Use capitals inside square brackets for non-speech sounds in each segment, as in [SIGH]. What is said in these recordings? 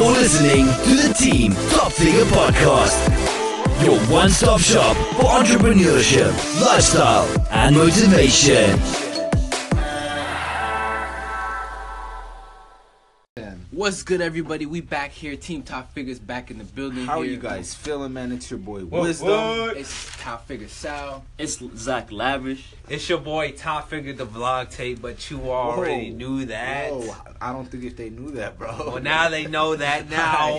You're listening to the Team Top Figure Podcast, your one stop shop for entrepreneurship, lifestyle, and motivation. What's good, everybody? We back here. Team Top Figures back in the building. How are here. you guys feeling, man? It's your boy What- Wisdom. what? It's Top Figure Sal. It's Zach Lavish. It's your boy Top Figure the vlog tape, but you already Whoa. knew that. Whoa, I don't think if they knew that, bro. Well, now they know that [LAUGHS] now. All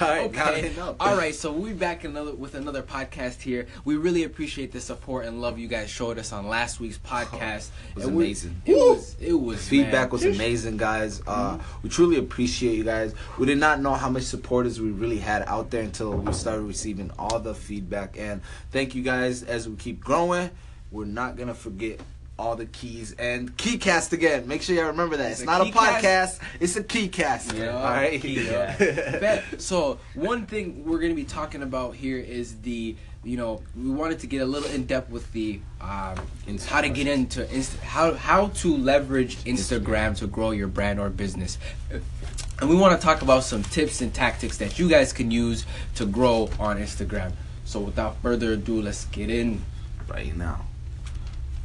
right, now Okay. they. All right. So we back another with another podcast here. We really appreciate the support and love you guys showed us on last week's podcast. it was And we- amazing. It was. It was. Feedback man. was amazing, guys. Uh, we truly appreciate you guys. We did not know how much supporters we really had out there until we started receiving all the feedback. And thank you guys as we keep growing. We're not gonna forget all the keys and keycast again. Make sure y'all remember that. It's, a not a podcast. It's a keycast. Yeah. All right. Keycast. [LAUGHS] Bet. So one thing we're gonna be talking about here is the you know we wanted to get a little in depth with the um, how to get into inst- how how to leverage Instagram to grow your brand or business. And we want to talk about some tips and tactics that you guys can use to grow on Instagram. So without further ado, let's get in. right now.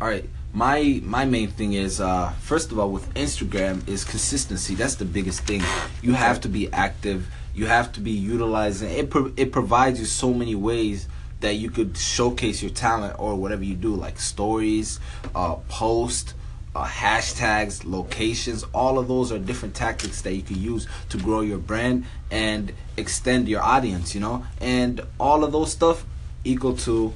All right, my my main thing is uh, first of all with Instagram is consistency. That's the biggest thing. You have to be active. You have to be utilizing it. Pro- it provides you so many ways that you could showcase your talent or whatever you do, like stories, uh, post. Uh, hashtags, locations, all of those are different tactics that you can use to grow your brand and extend your audience, you know? And all of those stuff equal to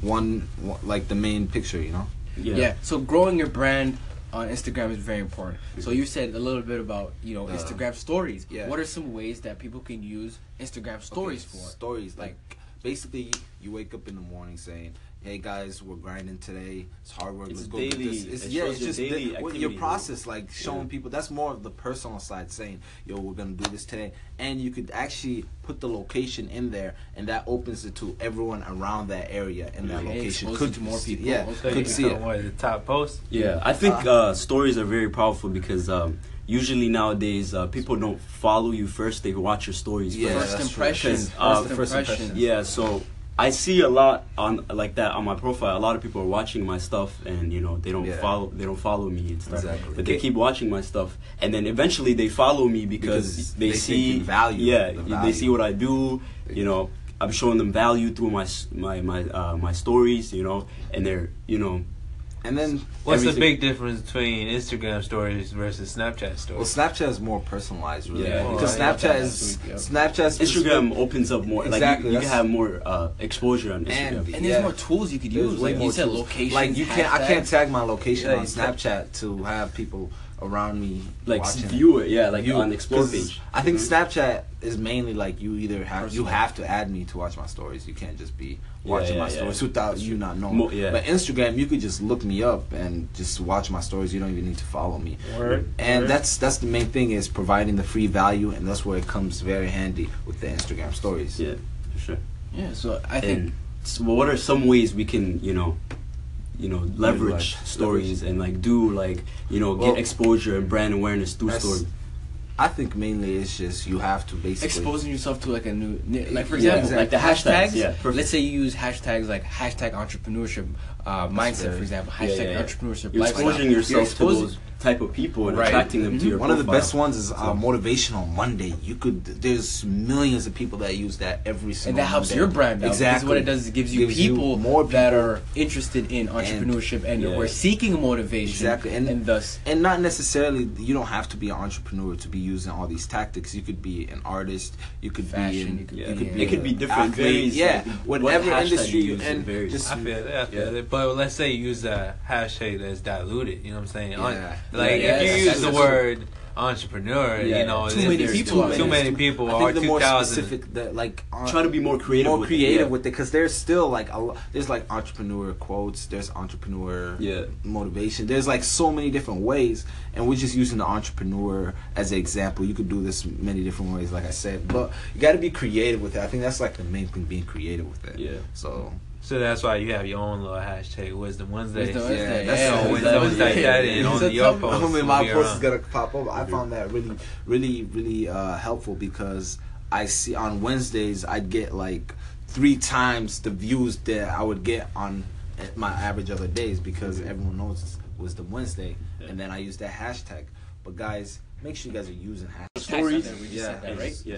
one, one like the main picture, you know. Yeah. So growing your brand on Instagram is very important. So you said a little bit about you know Uh, Instagram stories. yeah. What are some ways that people can use Instagram stories Okay, for? Stories like basically you wake up in the morning saying, "Hey guys, we're grinding today. It's hard work. It's Let's go daily. get this." It's, It yeah, it's your just daily the- your activity. process, like showing Yeah. people. That's more of the personal side, saying, "Yo, we're gonna do this today," and you could actually put the location in there, and that opens it to everyone around that area in that Okay, location. Could to more people. Yeah, Okay. Could see put it. what the top post. Yeah, I think uh, stories are very powerful because um, usually nowadays uh, people don't follow you first; they watch your stories Yeah, first. first that's true. impressions. Uh, first, first impressions. impressions. Yeah, so I see a lot on like that on my profile. A lot of people are watching my stuff, and you know they don't Yeah. follow. They don't follow me and stuff. Exactly. But they keep watching my stuff, and then eventually they follow me because, Because they, they see value Yeah, the they see what I do. You know, I'm showing them value through my my my uh, my stories. You know, and they're you know And then What's the big difference between Instagram stories versus Snapchat stories? well. Snapchat is more personalized, really, Yeah, because yeah, Snapchat yeah, is yeah. Snapchat. Instagram opens up more. Exactly, Like you, you can have more uh, exposure on Instagram. And- And there's Yeah. more tools you could There's use. Like more you said, location. Like you can't, I can't tag my location Yeah, on Snapchat to have people around me like watching. view it, yeah, like You- on explore 'cause page. I think Mhm. Snapchat is mainly like you either have you have to add me to watch my stories. You can't just be watching yeah, my yeah. stories without you not knowing. Mo- yeah. But Instagram, you could just look me up and just watch my stories. You don't even need to follow me. Word, And word. that's that's the main thing is providing the free value, and that's where it comes very handy with the Instagram stories. Yeah, for sure. Yeah. So I think And so what are some ways we can, you know, you know, leverage Utilize- stories and like do like, you know, Well, get exposure and brand awareness through that's- stories. I think mainly it's just you have to basically exposing yourself to like a new like for Yeah, example like the hashtags, Hashtags, yeah, perfect. let's say you use hashtags like hashtag entrepreneurship uh, mindset very- for example Yeah, hashtag yeah, yeah. entrepreneurship You're lifestyle. exposing yourself You're exposing- to those type of people and Right. attracting them to Mhm. your One of the best ones is uh, motivational Monday. You could there's millions of people that use that every single. Day. And that helps Monday. your brand out. Exactly. Because what it does is it gives you Gives you people, more that are interested in entrepreneurship and, Yeah. who are seeking motivation. Exactly, and- and, thus And not necessarily you don't have to be an entrepreneur to be using all these tactics. You could be an artist. You could Fashion, be. In, you could Yeah. you could be be. It could be different, athlete, varies, Yeah, like, whatever hashtag industry you you use, and just I feel it, I feel Yeah. it. But let's say you use a hashtag that's diluted. You know what I'm saying? Yeah. Like Yeah, if you use the word entrepreneur, Yeah, you know, Too many there's people out Too, many people I are think the more thousand. specific, the like uh, Try to be more creative more with it, creative yeah. with it because there's still like a, lo- there's like entrepreneur quotes there's entrepreneur Yeah. motivation there's like so many different ways and we're just using the entrepreneur as an example you could do this many different ways like i said but you got to be creative with it i think that's like the main thing being creative with it Yeah. so So that's why you have your own little hashtag Wisdom Wednesday. Wisdom Yeah, Wednesday, that's yeah. so Wisdom Wednesday, that Yeah. and So on your tell me- post. I mean, my post is gonna pop up. I found that really, really, really uh, helpful because I see on Wednesdays I'd get like three times the views that I would get on my average other days because everyone knows it's Wisdom Wednesday, and then I use that hashtag. But guys, make sure you guys are using hashtags. Stories. We just Yeah. said that, right? Yeah.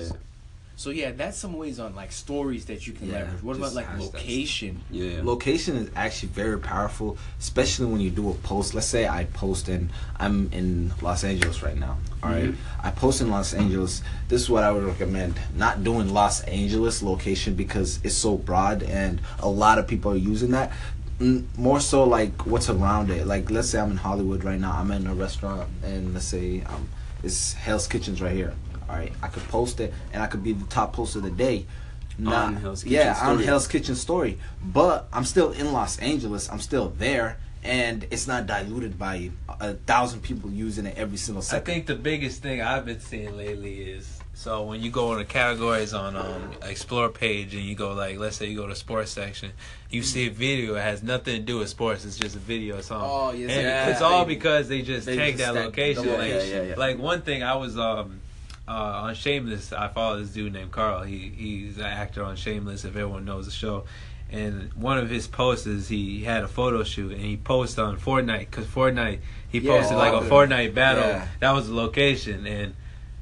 So yeah, that's some ways on like stories that you can Yeah, leverage. What about like hashtags. location? Yeah. Location is actually very powerful, especially when you do a post. Let's say I post in, I'm in Los Angeles right now. All right? I post in Los Angeles. This is what I would recommend: not doing Los Angeles location because it's so broad and a lot of people are using that. Mm, More so like what's around it. Like let's say I'm in Hollywood right now. I'm in a restaurant and let's say um, it's Hell's Kitchens right here. All right, I could post it and I could be the top post of the day. On Hell's Kitchen yeah, on Story. Hell's Kitchen Story. But I'm still in Los Angeles. I'm still there, and it's not diluted by a thousand people using it every single second. I think the biggest thing I've been seeing lately is so when you go in the categories on um explore page and you go like let's say you go to sports section, you see a video it has nothing to do with sports. It's just a video or something. Oh, yes, and yeah. it's all because they just They take just that location. the Like, location. Yeah, yeah, yeah. like one thing I was um uh, on Shameless, I follow this dude named Carl. He he's an actor on Shameless. If everyone knows the show, and one of his posts is he had a photo shoot and he posted on Fortnite because Fortnite he Yeah. posted like a Fortnite battle. yeah. That was the location and.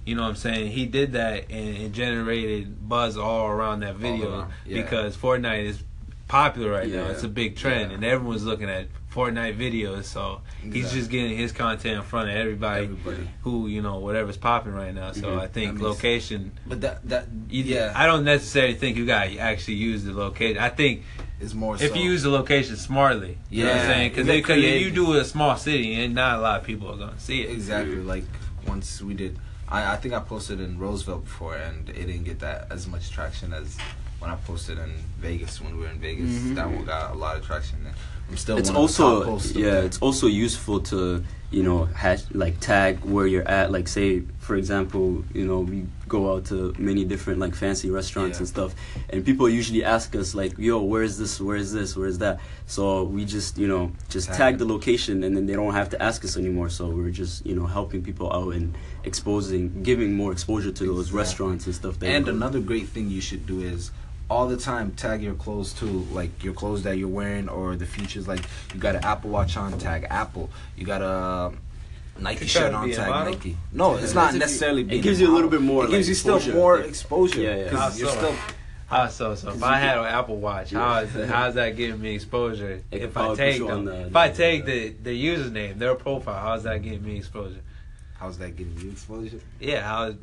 You know what I'm saying? He did that and it generated buzz all around that video around, yeah. because Fortnite is popular right now. It's a big trend Yeah. and everyone's looking at Fortnite videos. So he's just getting his content in front of everybody, Everybody. who you know whatever's popping right now. So Mhm. I think That makes- location. But that that You, yeah, I don't necessarily think you got to actually use the location. I think It's more. if so. you use the location smartly, you know what I'm Yeah. saying? Because Get if you creative. do a small city, and not a lot of people are gonna see it. exactly like once we did, I I think I posted in Roseville before, and it didn't get that as much traction as when I posted in Vegas when we were in Vegas. Mhm. That one got a lot of traction. And I'm still it's one of the top also yeah it's also useful to you know hash like tag where you're at like say for example you know we go out to many different like fancy restaurants Yeah. and stuff and people usually ask us like yo where's this where's this where's that so we just you know just Tag tag the location and then they don't have to ask us anymore so we're just you know helping people out and exposing giving more exposure to those Exactly. restaurants and stuff that And we go to. another great thing you should do is all the time tag your clothes too, like your clothes that you're wearing or the features. Like you got an Apple Watch on, tag Apple. You got a Nike You shirt on, tag? Nike. No, it's Yeah. not It's you- necessarily. it gives you a little bit more, It gives like, you still exposure, more exposure. Yeah, yeah. How you're so? still. [LAUGHS] How so? So if I had an Apple Watch, how is [LAUGHS] it, how is that giving me exposure? It If I take them, the- if I take the the username, their profile, how's that giving me exposure? How's that getting you exposure? Yeah, how?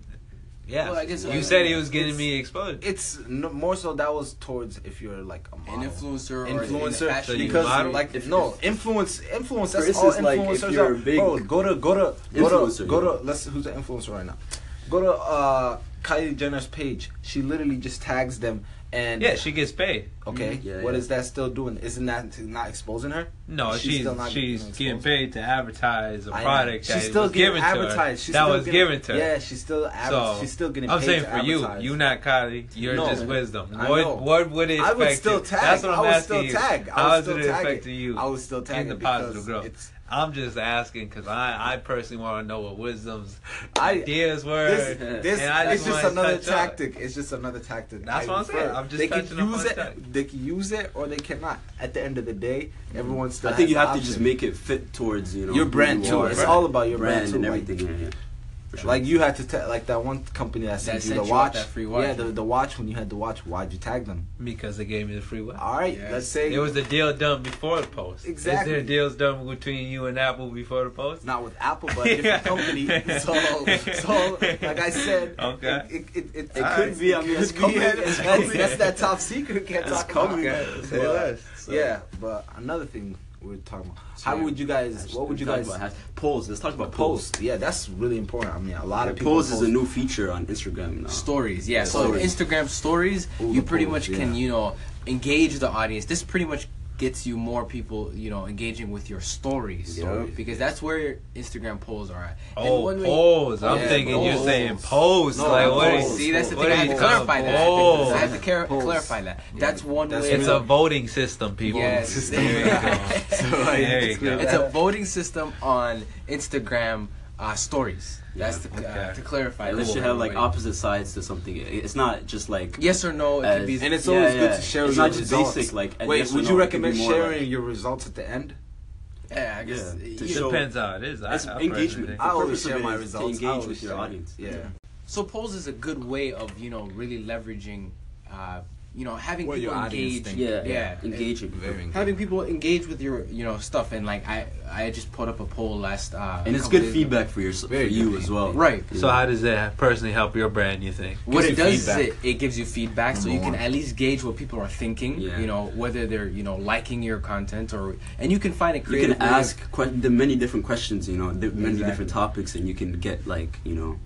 Yeah, Well, I guess, you said he was getting me exposed. It's no, more so that was towards if you're like a An influencer, or influencer in fashion. So you because model? like If- no influence influence For that's all instance, like, if influencers you're are a big bro go to go to go influencer, to go yeah. to let's who's the influencer right now go to uh Kylie Jenner's page she literally just tags them and yeah, she gets paid. okay Yeah, what yeah. is that still doing isn't that not exposing her No, She's she's still not she's getting getting paid to advertise a know. product that she's still was getting given to her. she's that still was getting, given to her. yeah she's still adver- So she's still getting I'm paid saying to for you, advertise. you not Kylie. You're No. just wisdom. I What know. what would it I affect would still you? tag. That's what I'm I would asking still you. tag. I How would is still it tag affecting it. you? I would still tag in the positive growth. It's- I'm just asking because I, I personally want to know what wisdom's I ideas were. this, this and I it's just another touch up. tactic. It's just another tactic. That's I what I'm saying. I'm just they can use it. tactic. They can use it or they cannot. At the end of the day, everyone still. I think has you the have to just make it fit towards you know your brand you too. are. It's all about your brand, brand too. and like- everything. yeah, yeah. Sure. Like you had to ta- like that one company that sent That you sent the you watch. that free watch. Yeah, the, the watch when you had the watch. Why'd you tag them? because they gave me the free will. All right, let's say It was the deal done before the post. Exactly. Is there deals done between you and Apple before the post? not with Apple, but a [LAUGHS] different company. So, so like I said, [LAUGHS] Okay. it, it, it, it, It could be, I mean, [LAUGHS] it's coming, That's, that's that top secret. Can't It's talk about. coming. But- Say less. So- Yeah, but another thing we're talking about. How Yeah. would you guys? What would you guys about polls? Let's talk about polls. post? Yeah, that's really important. I mean, a lot of people polls is a new feature on Instagram now. Stories, yeah. Yeah, so stories. Instagram stories, you pretty polls, much can yeah. you know engage the audience. This pretty much gets you more people, you know, engaging with your stories. Yeah. Because that's where your Instagram polls are at. And Oh, when we- pose. I'm Yeah, thinking you're saying pose. No, like what? polls. Is, See, that's the what thing. I have to clarify talking- that. Polls. I have to clar- Polls. clarify that. That's one That's way. It's a voting system, people. Yes. [LAUGHS] There you go. [LAUGHS] So, like, There you go. It's a voting system on Instagram uh, stories. That's to, uh, to clarify. Unless that. you have like opposite sides to something. It's not just like Yes or no? It as- could be. And it's Yeah, always yeah. good to share It's your not just results. basic, like, Wait, yes would no, you it could be recommend sharing like- your results at the end? yeah, I guess. Yeah, you to know. show- Depends how it is. I, it's I engagement. personally The think. I always share my is to engage with your audience. Yeah. So polls is a good way of you know really leveraging, uh, you know, having What people engage. think. Yeah, yeah, engaging. Very Having people engage with your you know stuff and like I I just put up a poll last. Uh, and it's good days feedback for your for you as well. Right. So how does that personally help your brand? You think? What Gives it does feedback. is it, it gives you feedback, so you can at least gauge what people are thinking. Yeah. You know whether they're you know liking your content or and you can find a you can ask que- the many different questions, you know, the many Exactly. different topics, and you can get like you know,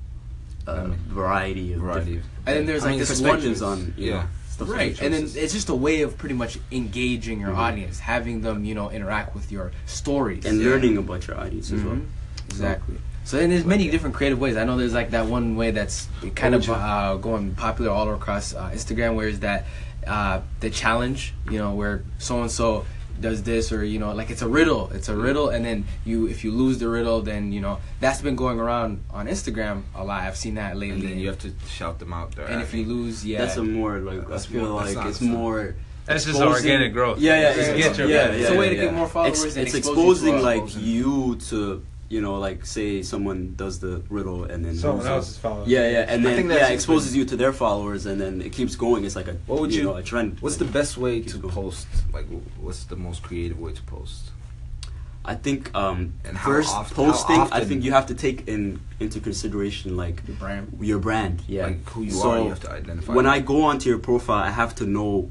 a variety of variety different- And then there's I like mean, this one- perspectives on you Yeah. know, stuff Right, and then it's just a way of pretty much engaging your Mhm. audience, having them, you know, interact with your stories and Yeah. learning about your audience as well. Mhm. Exactly. So then there's many different creative ways. I know there's like that one way that's kind of uh, going popular all across uh, Instagram, where is that uh, the challenge, you know, where so and so does this or you know like it's a riddle it's a riddle and then you if you lose the riddle then you know that's been going around on instagram a lot i've seen that And lately then you have to shout them out there. and if you lose yeah That's a more like That's I feel more- like it's it's more. That's just organic growth. Yeah, yeah, it's, get your- yeah, yeah, yeah, it's a way to yeah. get more followers It's, and it's expose you to exposing like you to you know like say someone does the riddle and then Someone loses. else's followers. Yeah, yeah, and I then think yeah, that's exposes you to their followers, and then it keeps going. It's like a What would you- know a trend. What's the best way to going. post? Like, what's the most creative way to post? I think um, And how first oft- how posting, I think you have to take in into consideration like your brand your brand. Yeah, Like who you So, are, you have to identify. when I go onto your profile, I have to know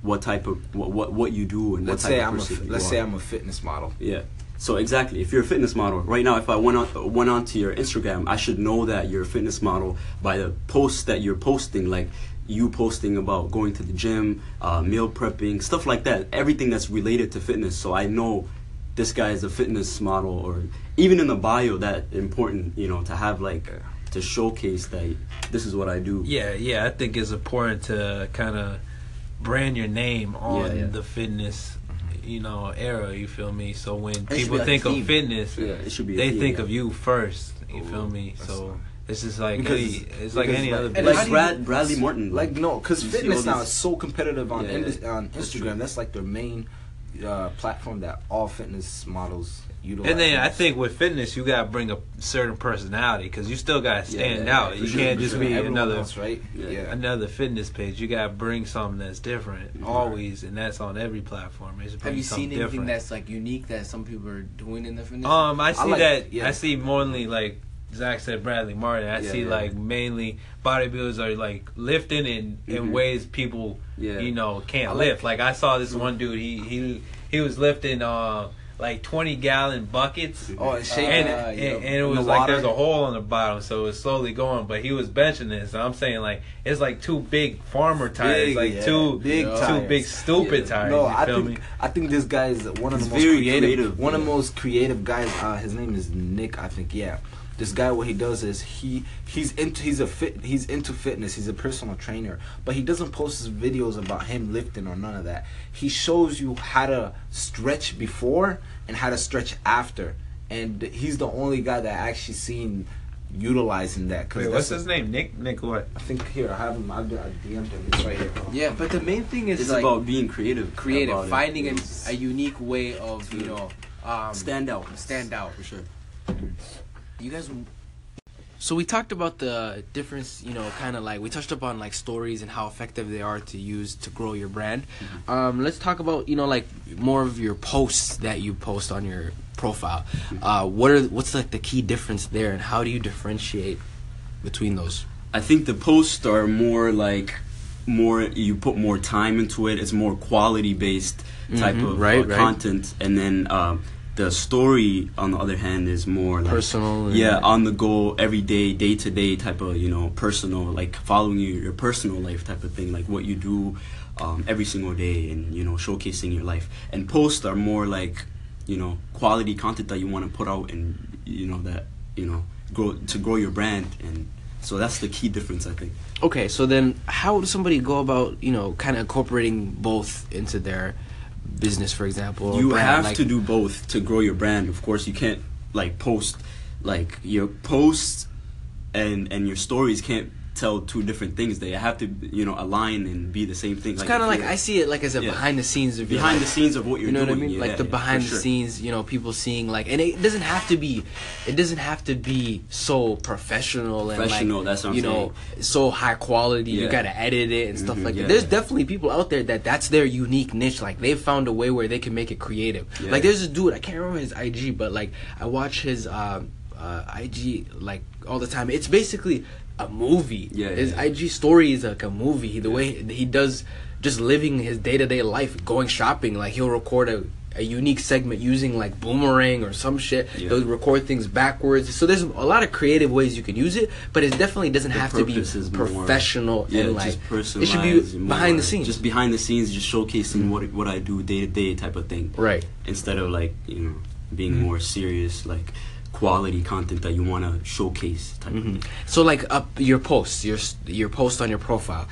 what type of what what, what you do and let's what type say of I'm a person f- you let's are. say I'm a fitness model. Yeah. So exactly, if you're a fitness model, right now, if I went on went onto your Instagram, I should know that you're a fitness model by the posts that you're posting, like you posting about going to the gym, uh, meal prepping, stuff like that. Everything that's related to fitness, so I know this guy is a fitness model, or even in the bio, that important, you know, to have like to showcase that this is what I do. Yeah, yeah, I think it's important to kind of brand your name on Yeah, yeah. the fitness, you know, era. You feel me? So when should people be like think of fitness, Yeah, it should be. they theme, think yeah. of you first. You feel me? So not- this is like Because- any, it's like any like- other business. like Brad, Bradley Martin. Like no, because fitness now is so competitive on Yeah, Indus- on Instagram. true. That's like their main uh, platform that all fitness models utilize. And then I think with fitness, you gotta bring a certain personality because you still gotta stand yeah, out. You sure, can't just sure. be Everyone another else, right? Yeah. Another fitness page. You gotta bring something that's different always, and that's on every platform. Have you seen anything different. that's like unique that some people are doing in the fitness Um, I see like- that. yeah. I see mainly like Zach said, Bradley Martin. I Yeah, see yeah. like mainly bodybuilders are like lifting in in Mhm. ways people Yeah. you know can't I like- lift. Like I saw this one dude. He he he was lifting uh like twenty gallon buckets. Oh, and shaking And, Uh, and, yeah. and it was the like water. there's a hole on the bottom, so it was slowly going. But he was benching this. And I'm saying like it's like two big farmer tires, Big, like yeah. two Big two tires. big stupid Yeah. tires. No, you I think me? I think this guy is one of He's the most creative. creative, one of the most creative guys. Uh, his name is Nick. I think. Yeah. This guy, what he does is he he's into he's a fit he's into fitness. He's a personal trainer, but he doesn't post his videos about him lifting or none of that. He shows you how to stretch before and how to stretch after, and he's the only guy that I actually seen utilizing that. Wait, that's what's a- his name? Nick Nick what? I think here I have him. I've I DM'd him. It's right here. yeah but the main thing is It's like about being creative. creative finding a, a unique way of you know um, stand out. stand out for sure. You guys so we talked about the difference you know kind of like we touched upon like stories and how effective they are to use to grow your brand. Um, let's talk about you know like more of your posts that you post on your profile. Uh, what are what's like the key difference there and how do you differentiate between those? I think the posts are more like more you put more time into it. It's more quality based type Mhm, of right, uh, right. content, and then um, the story on the other hand is more like Personal and- yeah on the go every day day to day type of you know personal like following your, your personal life type of thing like what you do um, every single day and you know showcasing your life. And posts are more like you know quality content that you want to put out and you know that you know grow to grow your brand. And so that's the key difference i think. Okay, so then how does somebody go about, you know, kind of incorporating both into their business, for example? you brand? have Like, to do both to grow your brand of course you can't like post like your posts and and your stories can't tell two different things they have to you know align and be the same thing It's kind of like I see it like as a Yeah. behind the scenes of behind the scenes of what you're you know doing what I mean? yeah, like the behind the sure. scenes, you know, people seeing like, and it doesn't have to be, it doesn't have to be so professional and Professional, like, that's what I'm you know, so high quality. You gotta edit it and stuff Mhm, like that. There's definitely people out there that that's their unique niche. Like they've found a way where they can make it creative. Like there's a dude I can't remember his IG, but like I watch his um, uh, IG like all the time. It's basically a movie. Yeah, his yeah. IG story is like a movie. The way he does just living his day to day life, going shopping. Like he'll record a, a unique segment using like boomerang or some shit. Yeah. He'll record things backwards. So there's a lot of creative ways you can use it, but it definitely doesn't The have to be is more- professional yeah and like just it should be more, behind the scenes. just behind the scenes just showcasing what what i do day to day type of thing right. instead of like you know being Mm-hmm. more serious like quality content that you want to showcase type of Mhm. thing So like up your posts, your your post on your profile.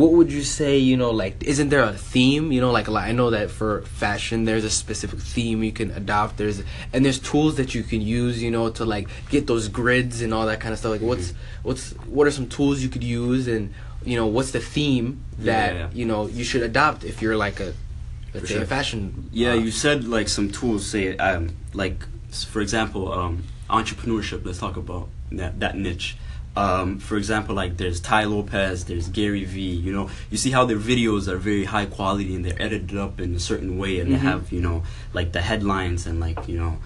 What would you say? You know, like isn't there a theme? You know, like, like I know that for fashion, there's a specific theme you can adopt. There's and there's tools that you can use. You know, to like get those grids and all that kind of stuff. Like what's Mm-hmm. what's what are some tools you could use and you know what's the theme that Yeah, yeah. you know you should adopt if you're like a let's For say sure. a fashion. Yeah, uh, you said like some tools. Say, um, like for example, um, entrepreneurship. Let's talk about that that niche. Um, for example, like there's Tai Lopez, there's Gary Vee. You know, you see how their videos are very high quality and they're edited up in a certain way, and Mhm. they have you know like the headlines and like you know.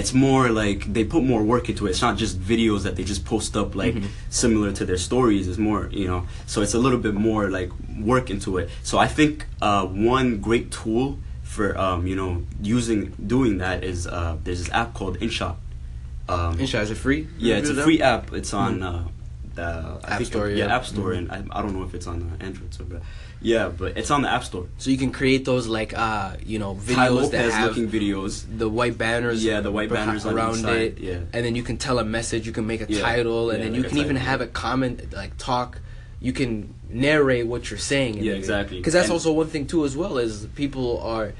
It's more like they put more work into it. It's not just videos that they just post up like Mhm. similar to their stories. It's more, you know, so it's a little bit more like work into it. So I think uh, one great tool for um, you know using doing that is uh, there's this app called InShot. Um, Insha, is it free? yeah, it's a free app. It's on uh, the Mm-hmm. App Store, it- yeah. App Store, Mhm. and I, I don't know if it's on uh, Android. So, but yeah, but it's on the App Store. So you can create those like uh you know videos that have looking videos. the white banners Yeah, the white banners around it yeah. and then you can tell a message you can make a Yeah, title and yeah, then like you can even have yeah. a comment like talk you can narrate what you're saying Yeah, exactly. because that's And- also one thing too as well is people are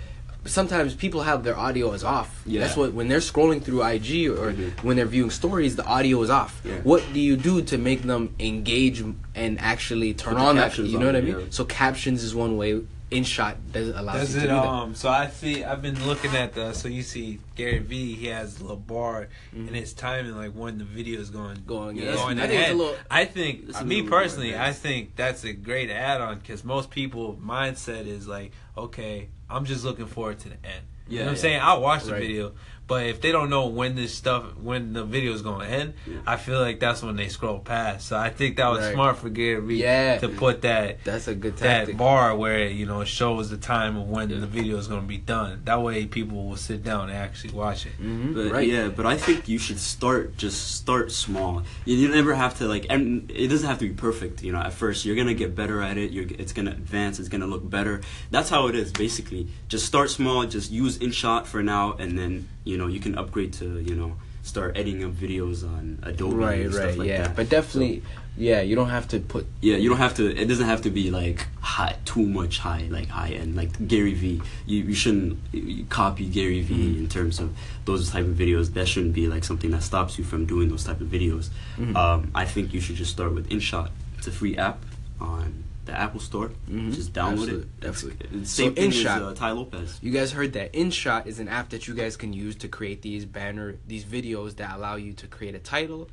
sometimes people have their audio is off Yeah. that's what when they're scrolling through ig or Mhm. when they're viewing stories the audio is off Yeah. what do you do to make them engage and actually turn Put on that you know what i mean yeah. so captions is one way InShot does allows Does you to it do that. um? So I see. I've been looking at the. So you see Gary Vee. He has a little bar Mhm. and it's timing like when the video is going Going, yeah, going I think it's a ahead. little- I think me personally, I think that's a great add-on because most people mindset is like, okay, I'm just looking forward to the end. You know Yeah, what I'm yeah. saying? I'll watch the Right. video, but if they don't know when this stuff, when the video is going to end, Yeah. I feel like that's when they scroll past. So I think that was Right. smart for Gary Vee Yeah. to put that That's a good tactic. that bar where you know shows the time of when Yeah. the video is going to be done. That way, people will sit down and actually watch it. Mhm, But right. yeah, but I think you should start just start small. You, you never have to like, and it doesn't have to be perfect. You know, at first you're gonna get better at it. You're, it's gonna advance. It's gonna look better. That's how it is basically. Just start small. Just use InShot for now, and then you know you can upgrade to you know start editing up videos on Adobe right, and stuff right, like yeah. that. But definitely, yeah, you don't have to put. Yeah, you don't have to. It doesn't have to be like high, too much high, like high end, like Gary Vee. You you shouldn't copy Gary Vee Mhm. in terms of those type of videos. That shouldn't be like something that stops you from doing those type of videos. Mhm. Um, I think you should just start with InShot. It's a free app on the Apple Store. Mhm. Just download Absolute- it. It's, So same thing as InShot- uh, Tai Lopez. You guys heard that InShot is an app that you guys can use to create these banner, these videos that allow you to create a title.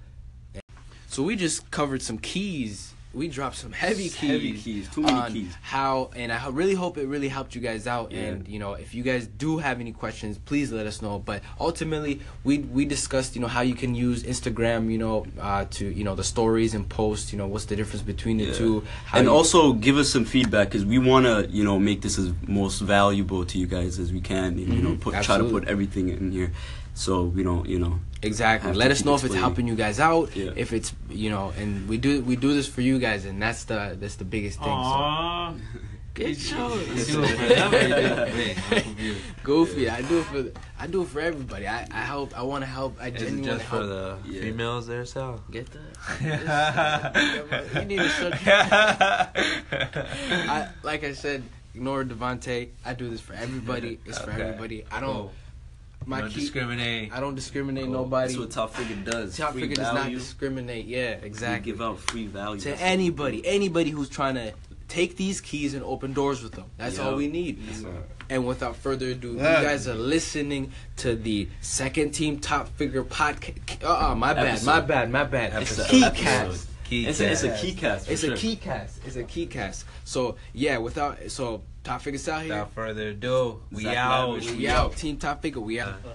So we just covered some keys we dropped some heavy keys. Heavy keys, too many on keys. How and I really hope it really helped you guys out. Yeah. And you know, if you guys do have any questions, please let us know. But ultimately, we we discussed you know how you can use Instagram, you know, uh, to you know the stories and posts. You know, what's the difference between the Yeah. two? And you- also give us some feedback because we want to you know make this as most valuable to you guys as we can and you know Mhm, put try to put everything in here so we don't you know Exactly. Let us keep know if it's helping you guys out. Yeah. If it's you know, and we do we do this for you guys, and that's the that's the biggest thing. So. Good show. You do it for them do it for me? [LAUGHS] I'm. Goofy. I do it for I do it for everybody. I, I help. I want to help. I Is it genuinely just for help. the Yeah. females there, Sal? Get that. [LAUGHS] you need to shut. [LAUGHS] I like I said. Ignore Devonte. I do this for everybody. It's for Okay. everybody. I don't. Cool. My don't key, discriminate. I don't discriminate Cool. nobody. that's what top figure does Top Free figure does not discriminate. Yeah, exactly. We exactly. give out free value to anybody, anybody who's trying to take these keys and open doors with them. That's all we need. That's right. And without further ado, you guys are listening to the second team top figure podcast. Uh, uh my bad, Episode. my bad, my bad. Episode. Key Episode. Cast. Key it's, a, it's a key cast It's sure. a key cast. It's a key cast. So yeah, without so top figures out here. Without further ado, we Zach out. Lavish. We out. Team top figure. We out. Uh,